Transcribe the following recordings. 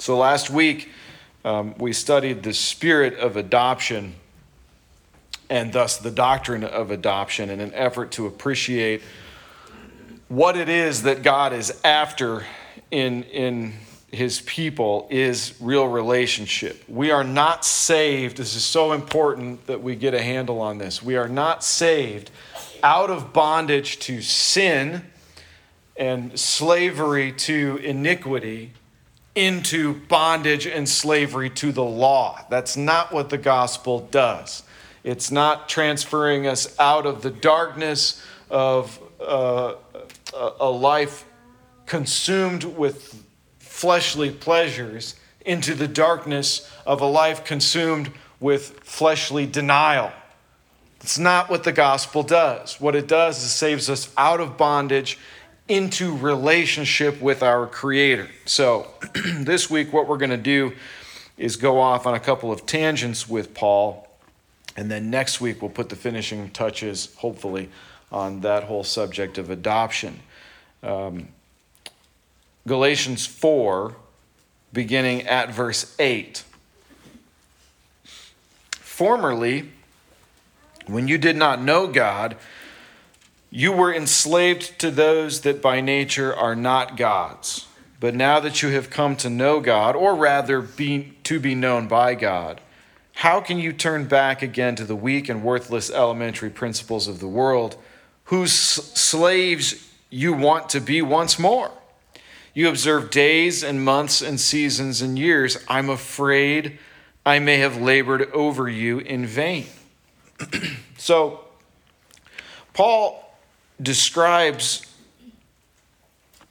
So last week, um, we studied the spirit of adoption and thus the doctrine of adoption in an effort to appreciate what it is that God is after in, in his people is real relationship. We are not saved. This is so important that we get a handle on this. We are not saved out of bondage to sin and slavery to iniquity into bondage and slavery to the law. That's not what the gospel does. It's not transferring us out of the darkness of uh, a life consumed with fleshly pleasures into the darkness of a life consumed with fleshly denial. It's not what the gospel does. What it does is saves us out of bondage into relationship with our Creator. So, this week, what we're going to do is go off on a couple of tangents with Paul. And then next week, we'll put the finishing touches, hopefully, on that whole subject of adoption. Um, Galatians 4, beginning at verse 8. Formerly, when you did not know God, you were enslaved to those that by nature are not God's. But now that you have come to know God, or rather be, to be known by God, how can you turn back again to the weak and worthless elementary principles of the world, whose slaves you want to be once more? You observe days and months and seasons and years. I'm afraid I may have labored over you in vain. so, Paul describes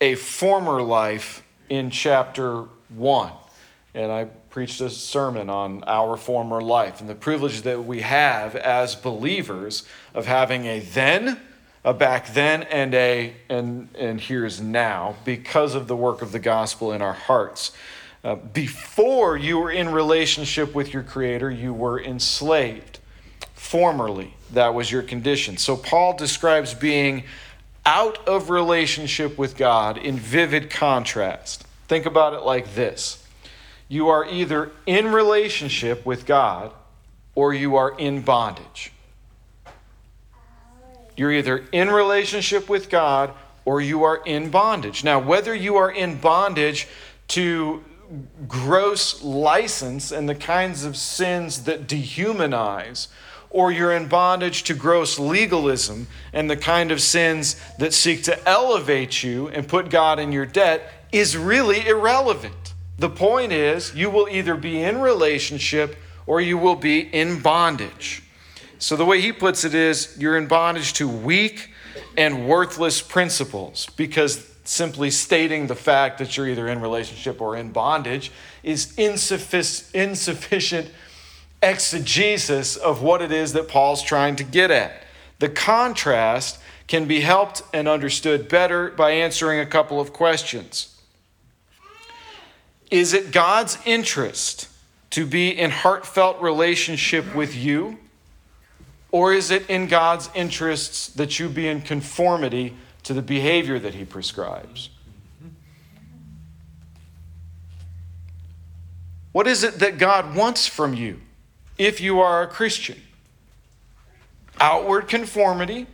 a former life in chapter 1. And I preached a sermon on our former life and the privilege that we have as believers of having a then, a back then, and a and, and here's now because of the work of the gospel in our hearts. Uh, before you were in relationship with your Creator, you were enslaved. Formerly, that was your condition. So Paul describes being out of relationship with God in vivid contrast. Think about it like this you are either in relationship with God or you are in bondage. You're either in relationship with God or you are in bondage. Now, whether you are in bondage to gross license and the kinds of sins that dehumanize, or you're in bondage to gross legalism and the kind of sins that seek to elevate you and put God in your debt is really irrelevant. The point is, you will either be in relationship or you will be in bondage. So the way he puts it is, you're in bondage to weak and worthless principles because simply stating the fact that you're either in relationship or in bondage is insufficient exegesis of what it is that Paul's trying to get at. The contrast can be helped and understood better by answering a couple of questions. Is it God's interest to be in heartfelt relationship with you? Or is it in God's interests that you be in conformity to the behavior that He prescribes? What is it that God wants from you? If you are a Christian. Outward conformity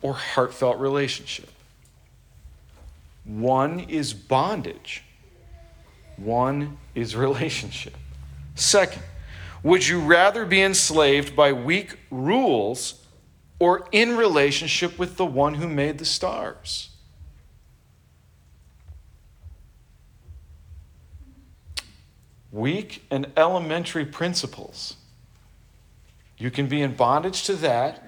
or heartfelt relationship. One is bondage, one is relationship. Second, would you rather be enslaved by weak rules or in relationship with the one who made the stars? Weak and elementary principles. You can be in bondage to that,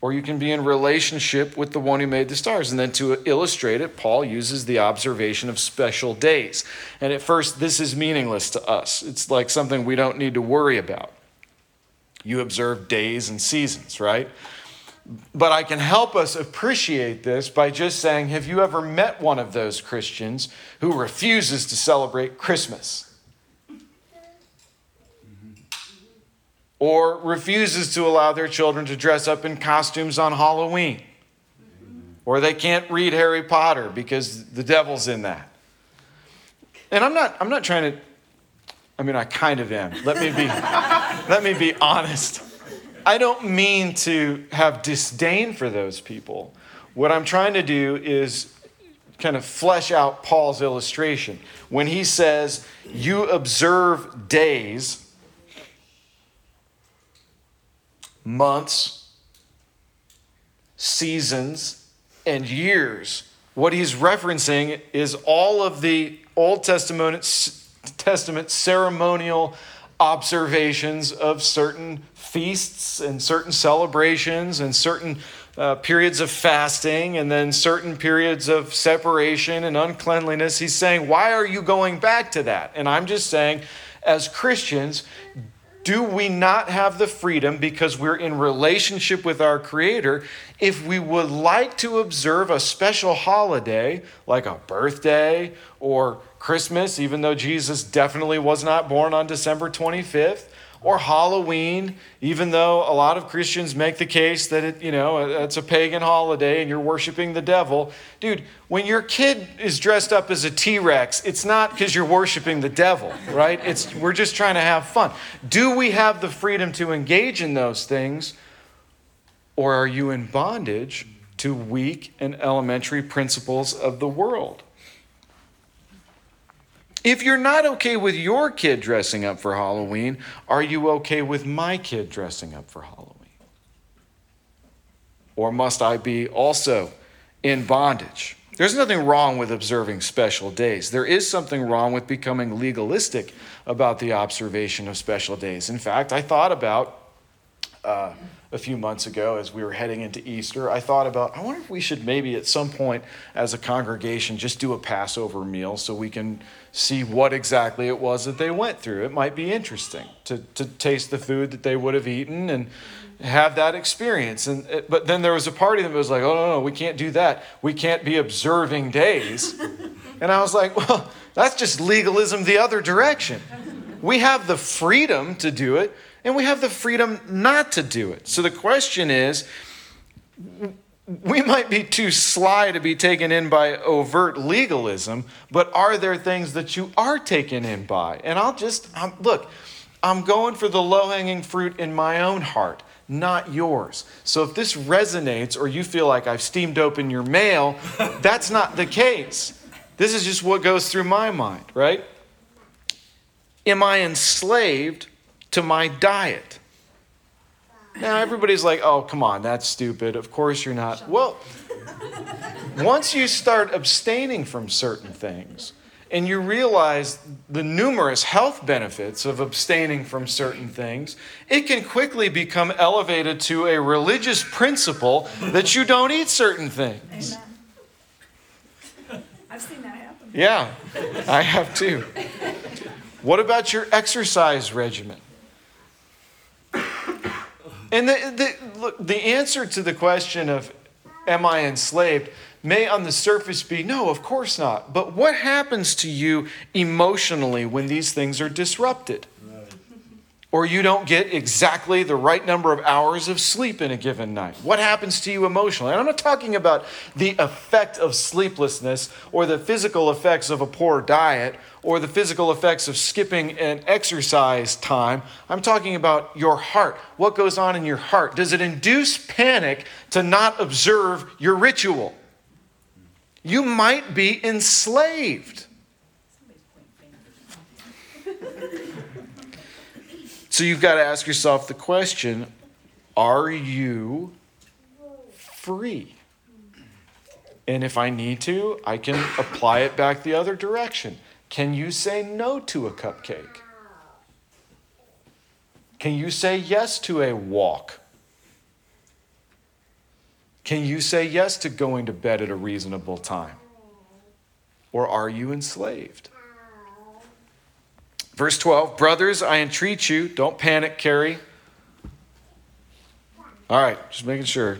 or you can be in relationship with the one who made the stars. And then to illustrate it, Paul uses the observation of special days. And at first, this is meaningless to us. It's like something we don't need to worry about. You observe days and seasons, right? But I can help us appreciate this by just saying Have you ever met one of those Christians who refuses to celebrate Christmas? Or refuses to allow their children to dress up in costumes on Halloween. Or they can't read Harry Potter because the devil's in that. and I'm not, I'm not trying to, I mean, I kind of am. Let me be, let me be honest. I don't mean to have disdain for those people. What I'm trying to do is kind of flesh out Paul's illustration. When he says, You observe days, months, seasons, and years, what he's referencing is all of the Old Testament, Testament ceremonial observations of certain feasts and certain celebrations and certain uh, periods of fasting and then certain periods of separation and uncleanliness. He's saying, Why are you going back to that? And I'm just saying, as Christians, do we not have the freedom because we're in relationship with our Creator? If we would like to observe a special holiday, like a birthday or Christmas, even though Jesus definitely was not born on December 25th, or Halloween, even though a lot of Christians make the case that it, you know, it's a pagan holiday and you're worshiping the devil. Dude, when your kid is dressed up as a T-Rex, it's not because you're worshiping the devil, right? It's we're just trying to have fun. Do we have the freedom to engage in those things or are you in bondage to weak and elementary principles of the world? If you're not okay with your kid dressing up for Halloween, are you okay with my kid dressing up for Halloween? Or must I be also in bondage? There's nothing wrong with observing special days. There is something wrong with becoming legalistic about the observation of special days. In fact, I thought about uh, a few months ago as we were heading into Easter, I thought about, I wonder if we should maybe at some point as a congregation just do a Passover meal so we can see what exactly it was that they went through. It might be interesting to, to taste the food that they would have eaten and have that experience. And uh, but then there was a party that was like, oh no, no, we can't do that. We can't be observing days. and I was like, well, that's just legalism the other direction. We have the freedom to do it, and we have the freedom not to do it. So the question is we might be too sly to be taken in by overt legalism, but are there things that you are taken in by? And I'll just I'm, look, I'm going for the low hanging fruit in my own heart, not yours. So if this resonates or you feel like I've steamed open your mail, that's not the case. This is just what goes through my mind, right? Am I enslaved to my diet? Now everybody's like, oh, come on, that's stupid. Of course you're not. Well, once you start abstaining from certain things and you realize the numerous health benefits of abstaining from certain things, it can quickly become elevated to a religious principle that you don't eat certain things. Amen. I've seen that happen. Yeah, I have too. What about your exercise regimen? And the, the, look, the answer to the question of, am I enslaved, may on the surface be, no, of course not. But what happens to you emotionally when these things are disrupted? Or you don't get exactly the right number of hours of sleep in a given night? What happens to you emotionally? And I'm not talking about the effect of sleeplessness or the physical effects of a poor diet or the physical effects of skipping an exercise time. I'm talking about your heart. What goes on in your heart? Does it induce panic to not observe your ritual? You might be enslaved. So you've got to ask yourself the question are you free? And if I need to, I can apply it back the other direction. Can you say no to a cupcake? Can you say yes to a walk? Can you say yes to going to bed at a reasonable time? Or are you enslaved? Verse 12 Brothers, I entreat you, don't panic, Carrie. All right, just making sure.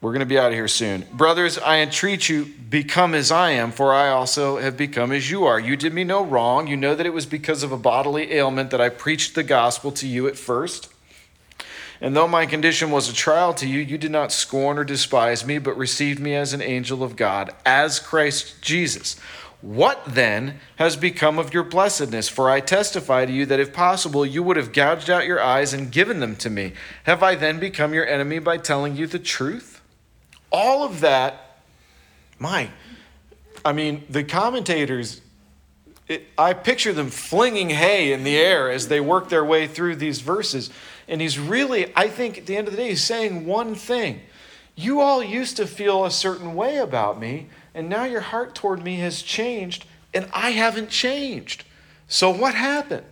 We're going to be out of here soon. Brothers, I entreat you, become as I am, for I also have become as you are. You did me no wrong. You know that it was because of a bodily ailment that I preached the gospel to you at first. And though my condition was a trial to you, you did not scorn or despise me, but received me as an angel of God, as Christ Jesus. What then has become of your blessedness? For I testify to you that if possible, you would have gouged out your eyes and given them to me. Have I then become your enemy by telling you the truth? All of that, my, I mean, the commentators, it, I picture them flinging hay in the air as they work their way through these verses. And he's really, I think at the end of the day, he's saying one thing. You all used to feel a certain way about me and now your heart toward me has changed, and I haven't changed. So what happened?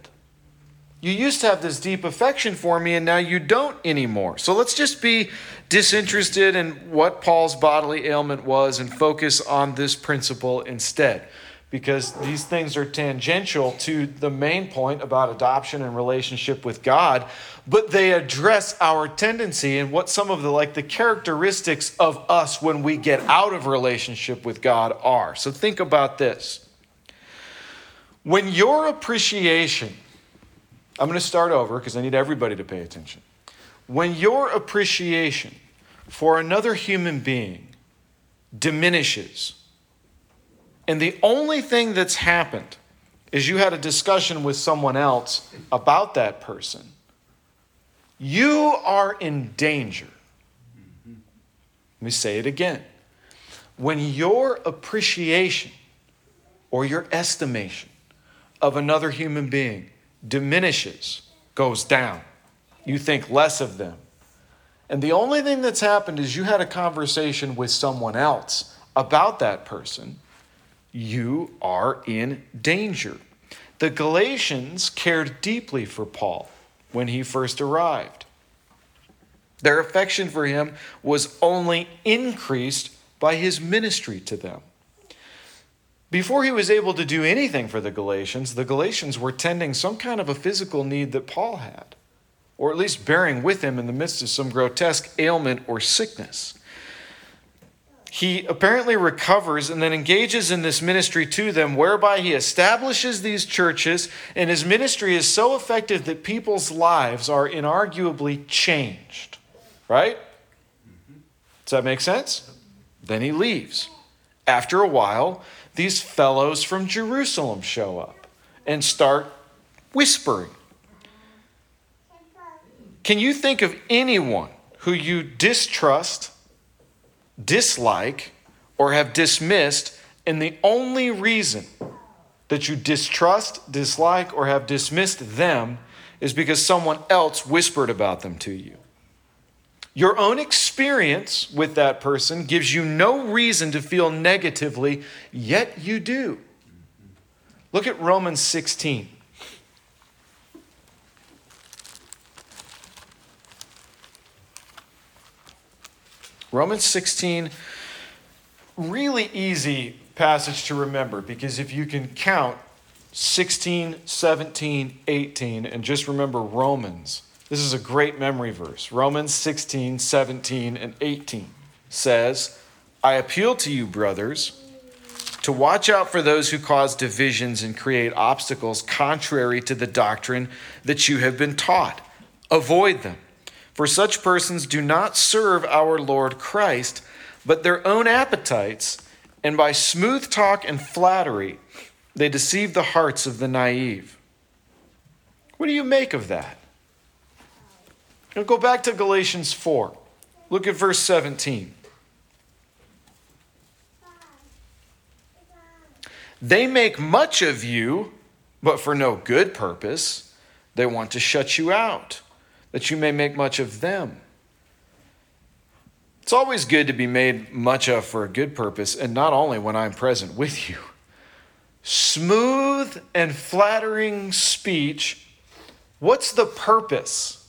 You used to have this deep affection for me, and now you don't anymore. So let's just be disinterested in what Paul's bodily ailment was and focus on this principle instead because these things are tangential to the main point about adoption and relationship with God, but they address our tendency and what some of the like the characteristics of us when we get out of relationship with God are. So think about this. When your appreciation, I'm going to start over because I need everybody to pay attention. When your appreciation for another human being diminishes, and the only thing that's happened is you had a discussion with someone else about that person. You are in danger. Let me say it again. When your appreciation or your estimation of another human being diminishes, goes down, you think less of them. And the only thing that's happened is you had a conversation with someone else about that person you are in danger. The Galatians cared deeply for Paul when he first arrived. Their affection for him was only increased by his ministry to them. Before he was able to do anything for the Galatians, the Galatians were tending some kind of a physical need that Paul had, or at least bearing with him in the midst of some grotesque ailment or sickness he apparently recovers and then engages in this ministry to them, whereby he establishes these churches, and his ministry is so effective that people's lives are inarguably changed. Right? Does that make sense? Then he leaves. After a while, these fellows from Jerusalem show up and start whispering. Can you think of anyone who you distrust? Dislike, or have dismissed, and the only reason that you distrust, dislike, or have dismissed them is because someone else whispered about them to you. Your own experience with that person gives you no reason to feel negatively, yet you do. Look at Romans 16. Romans 16, really easy passage to remember because if you can count 16, 17, 18, and just remember Romans, this is a great memory verse. Romans 16, 17, and 18 says, I appeal to you, brothers, to watch out for those who cause divisions and create obstacles contrary to the doctrine that you have been taught. Avoid them. For such persons do not serve our Lord Christ, but their own appetites, and by smooth talk and flattery, they deceive the hearts of the naive. What do you make of that? Now go back to Galatians 4. Look at verse 17. They make much of you, but for no good purpose. They want to shut you out that you may make much of them. It's always good to be made much of for a good purpose, and not only when I'm present with you. Smooth and flattering speech. What's the purpose?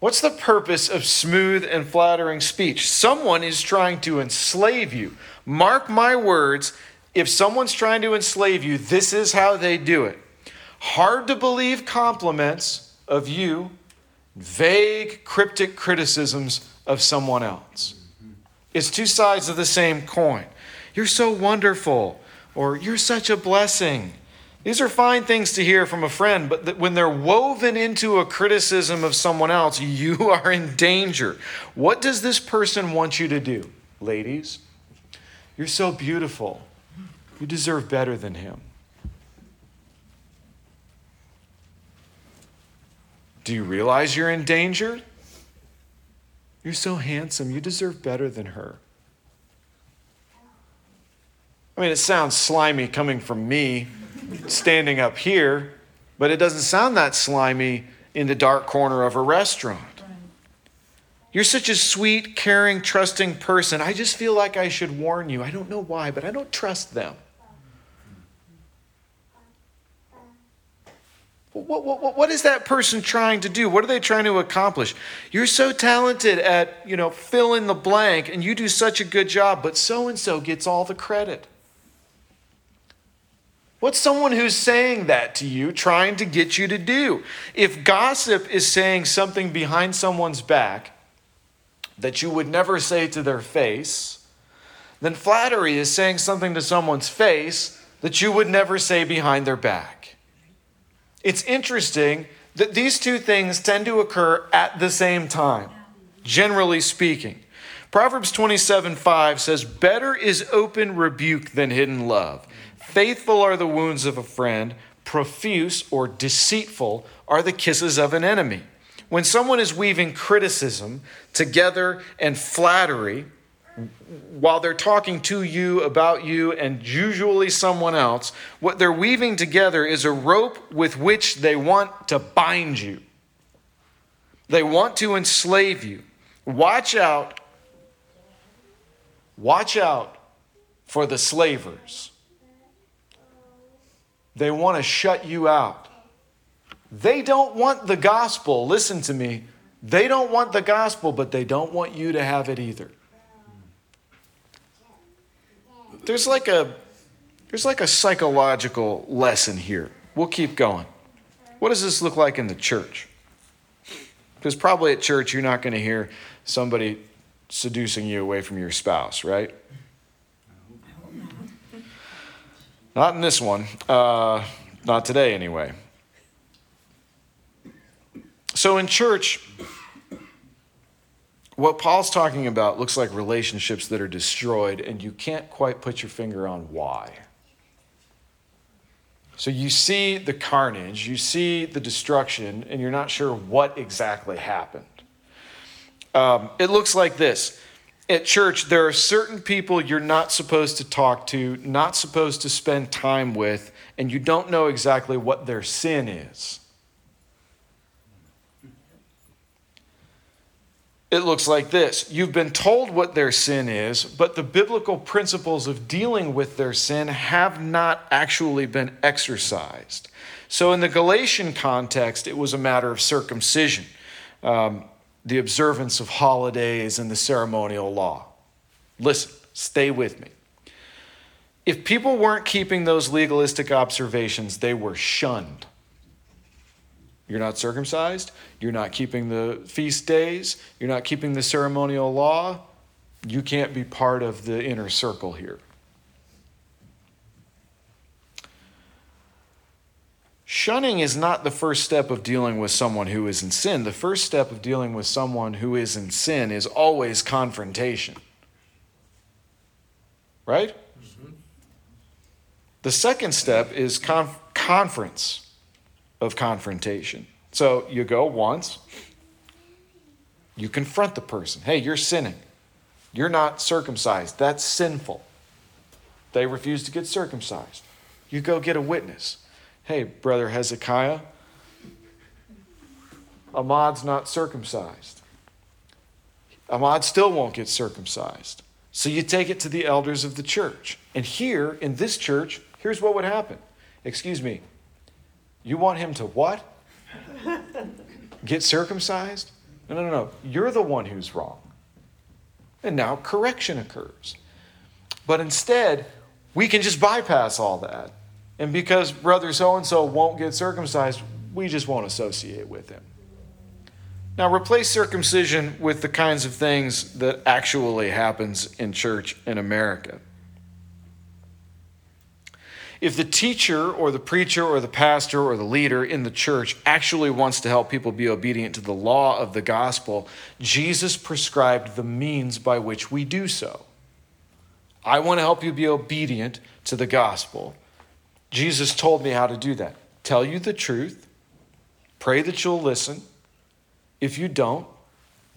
What's the purpose of smooth and flattering speech? Someone is trying to enslave you. Mark my words, if someone's trying to enslave you, this is how they do it. Hard to believe compliments of you, vague, cryptic criticisms of someone else. Mm-hmm. It's two sides of the same coin. You're so wonderful, or you're such a blessing. These are fine things to hear from a friend, but when they're woven into a criticism of someone else, you are in danger. What does this person want you to do, ladies? You're so beautiful. You deserve better than him. Do you realize you're in danger? You're so handsome. You deserve better than her. I mean, it sounds slimy coming from me standing up here, but it doesn't sound that slimy in the dark corner of a restaurant. You're such a sweet, caring, trusting person. I just feel like I should warn you. I don't know why, but I don't trust them. What, what, what is that person trying to do? What are they trying to accomplish? You're so talented at, you know, fill in the blank and you do such a good job, but so and so gets all the credit. What's someone who's saying that to you trying to get you to do? If gossip is saying something behind someone's back that you would never say to their face, then flattery is saying something to someone's face that you would never say behind their back. It's interesting that these two things tend to occur at the same time, generally speaking. Proverbs 27 5 says, Better is open rebuke than hidden love. Faithful are the wounds of a friend, profuse or deceitful are the kisses of an enemy. When someone is weaving criticism together and flattery, while they're talking to you, about you, and usually someone else, what they're weaving together is a rope with which they want to bind you. They want to enslave you. Watch out. Watch out for the slavers. They want to shut you out. They don't want the gospel. Listen to me. They don't want the gospel, but they don't want you to have it either. There's like a there's like a psychological lesson here. We'll keep going. What does this look like in the church? Because probably at church you're not going to hear somebody seducing you away from your spouse, right? Not in this one. Uh, not today, anyway. So in church, what Paul's talking about looks like relationships that are destroyed, and you can't quite put your finger on why. So you see the carnage, you see the destruction, and you're not sure what exactly happened. Um, it looks like this at church, there are certain people you're not supposed to talk to, not supposed to spend time with, and you don't know exactly what their sin is. It looks like this You've been told what their sin is, but the biblical principles of dealing with their sin have not actually been exercised. So, in the Galatian context, it was a matter of circumcision. Um, the observance of holidays and the ceremonial law. Listen, stay with me. If people weren't keeping those legalistic observations, they were shunned. You're not circumcised, you're not keeping the feast days, you're not keeping the ceremonial law, you can't be part of the inner circle here. Shunning is not the first step of dealing with someone who is in sin. The first step of dealing with someone who is in sin is always confrontation. Right? Mm-hmm. The second step is conf- conference of confrontation. So you go once, you confront the person. Hey, you're sinning. You're not circumcised. That's sinful. They refuse to get circumcised. You go get a witness hey, brother Hezekiah, Ahmad's not circumcised. Ahmad still won't get circumcised. So you take it to the elders of the church. And here, in this church, here's what would happen. Excuse me, you want him to what? Get circumcised? No, no, no. You're the one who's wrong. And now correction occurs. But instead, we can just bypass all that and because brother so and so won't get circumcised, we just won't associate with him. Now, replace circumcision with the kinds of things that actually happens in church in America. If the teacher or the preacher or the pastor or the leader in the church actually wants to help people be obedient to the law of the gospel, Jesus prescribed the means by which we do so. I want to help you be obedient to the gospel. Jesus told me how to do that. Tell you the truth, pray that you'll listen. If you don't,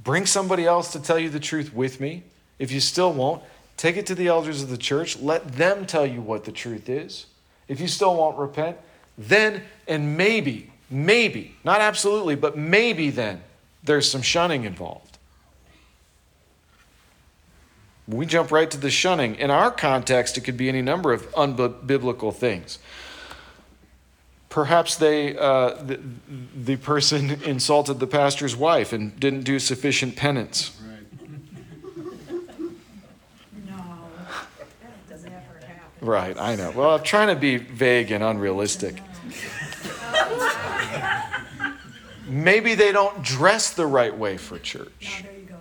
bring somebody else to tell you the truth with me. If you still won't, take it to the elders of the church. Let them tell you what the truth is. If you still won't repent, then and maybe, maybe, not absolutely, but maybe then there's some shunning involved. We jump right to the shunning. In our context, it could be any number of unbiblical things. Perhaps they, uh, the, the person insulted the pastor's wife and didn't do sufficient penance. No, that doesn't ever happen. Right, I know. Well, I'm trying to be vague and unrealistic. Maybe they don't dress the right way for church. Oh, there you go.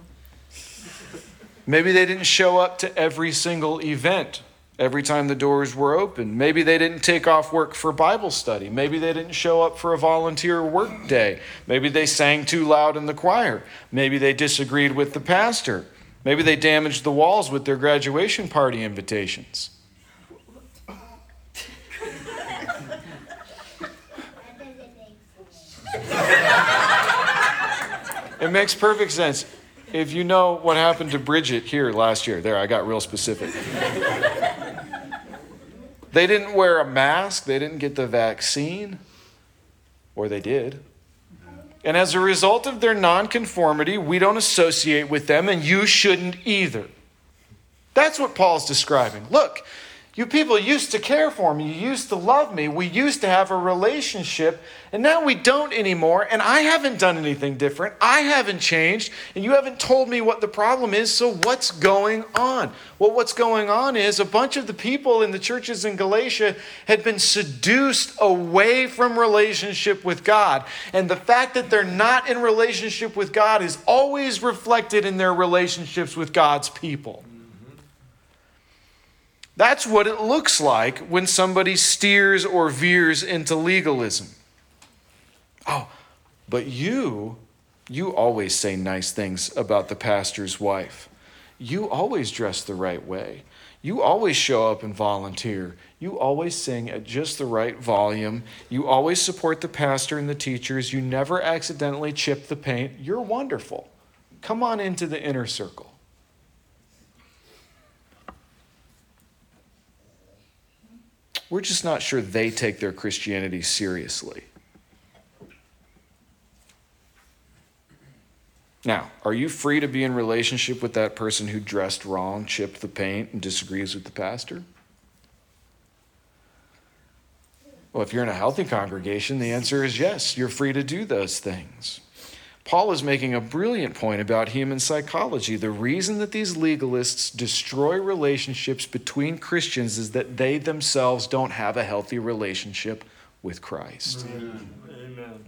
Maybe they didn't show up to every single event every time the doors were open. Maybe they didn't take off work for Bible study. Maybe they didn't show up for a volunteer work day. Maybe they sang too loud in the choir. Maybe they disagreed with the pastor. Maybe they damaged the walls with their graduation party invitations. It makes perfect sense. If you know what happened to Bridget here last year, there, I got real specific. they didn't wear a mask, they didn't get the vaccine, or they did. And as a result of their nonconformity, we don't associate with them, and you shouldn't either. That's what Paul's describing. Look, you people used to care for me. You used to love me. We used to have a relationship, and now we don't anymore. And I haven't done anything different. I haven't changed, and you haven't told me what the problem is. So, what's going on? Well, what's going on is a bunch of the people in the churches in Galatia had been seduced away from relationship with God. And the fact that they're not in relationship with God is always reflected in their relationships with God's people. That's what it looks like when somebody steers or veers into legalism. Oh, but you, you always say nice things about the pastor's wife. You always dress the right way. You always show up and volunteer. You always sing at just the right volume. You always support the pastor and the teachers. You never accidentally chip the paint. You're wonderful. Come on into the inner circle. We're just not sure they take their Christianity seriously. Now, are you free to be in relationship with that person who dressed wrong, chipped the paint, and disagrees with the pastor? Well, if you're in a healthy congregation, the answer is yes, you're free to do those things. Paul is making a brilliant point about human psychology. The reason that these legalists destroy relationships between Christians is that they themselves don't have a healthy relationship with Christ. Amen.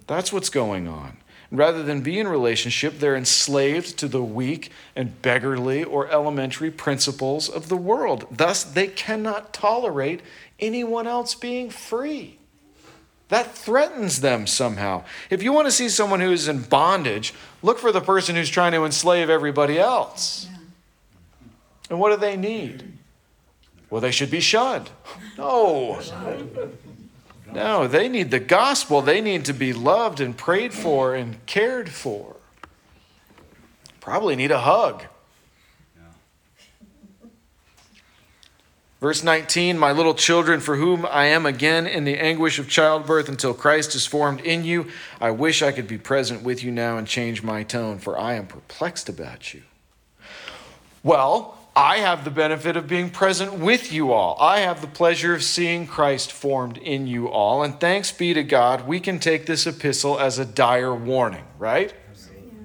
That's what's going on. Rather than be in relationship, they're enslaved to the weak and beggarly or elementary principles of the world. Thus, they cannot tolerate anyone else being free. That threatens them somehow. If you want to see someone who is in bondage, look for the person who's trying to enslave everybody else. And what do they need? Well, they should be shunned. No. No, they need the gospel. They need to be loved and prayed for and cared for. Probably need a hug. Verse 19, my little children, for whom I am again in the anguish of childbirth until Christ is formed in you, I wish I could be present with you now and change my tone, for I am perplexed about you. Well, I have the benefit of being present with you all. I have the pleasure of seeing Christ formed in you all. And thanks be to God, we can take this epistle as a dire warning, right?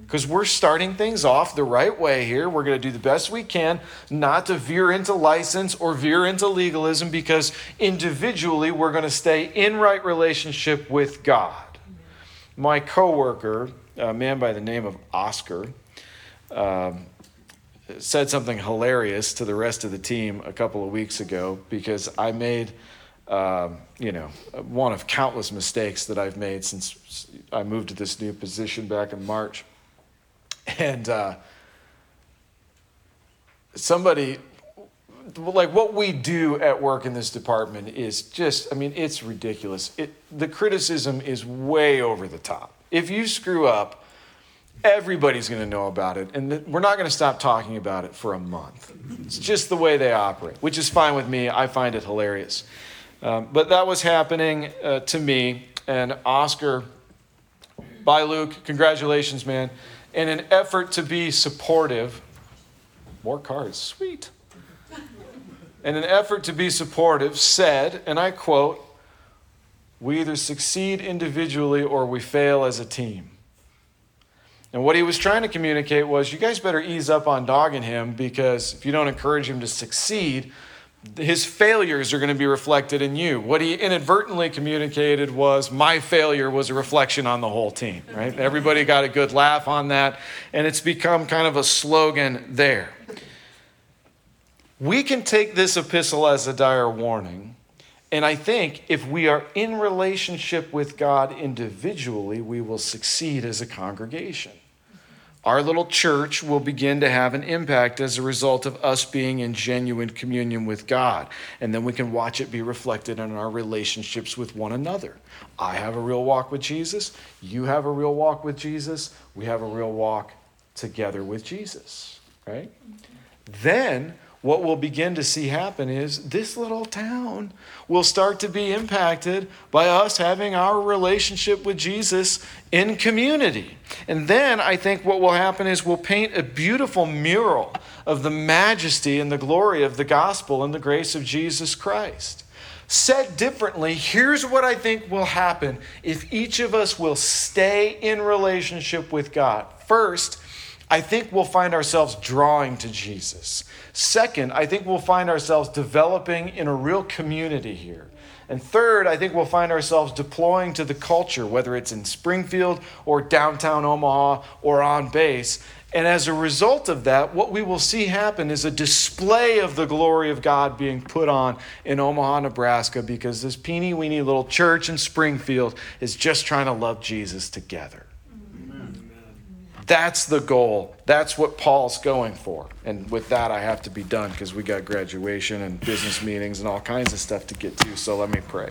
Because we're starting things off the right way here. We're going to do the best we can not to veer into license or veer into legalism because individually we're going to stay in right relationship with God. My coworker, a man by the name of Oscar, um, said something hilarious to the rest of the team a couple of weeks ago because I made, um, you know, one of countless mistakes that I've made since I moved to this new position back in March. And uh, somebody like what we do at work in this department is just, I mean, it's ridiculous. It, the criticism is way over the top. If you screw up, everybody's going to know about it, and th- we're not going to stop talking about it for a month. It's just the way they operate, which is fine with me. I find it hilarious. Um, but that was happening uh, to me, and Oscar, bye, Luke. Congratulations, man. In an effort to be supportive, more cards, sweet. In an effort to be supportive, said, and I quote, We either succeed individually or we fail as a team. And what he was trying to communicate was, you guys better ease up on dogging him because if you don't encourage him to succeed, his failures are going to be reflected in you. What he inadvertently communicated was, my failure was a reflection on the whole team, right? Everybody got a good laugh on that, and it's become kind of a slogan there. We can take this epistle as a dire warning. And I think if we are in relationship with God individually, we will succeed as a congregation. Our little church will begin to have an impact as a result of us being in genuine communion with God. And then we can watch it be reflected in our relationships with one another. I have a real walk with Jesus. You have a real walk with Jesus. We have a real walk together with Jesus, right? Then what we'll begin to see happen is this little town will start to be impacted by us having our relationship with Jesus in community. And then I think what will happen is we'll paint a beautiful mural of the majesty and the glory of the gospel and the grace of Jesus Christ. Said differently, here's what I think will happen if each of us will stay in relationship with God. First, I think we'll find ourselves drawing to Jesus. Second, I think we'll find ourselves developing in a real community here. And third, I think we'll find ourselves deploying to the culture, whether it's in Springfield or downtown Omaha or on base. And as a result of that, what we will see happen is a display of the glory of God being put on in Omaha, Nebraska, because this peeny weeny little church in Springfield is just trying to love Jesus together. That's the goal. That's what Paul's going for. And with that, I have to be done because we got graduation and business meetings and all kinds of stuff to get to. So let me pray.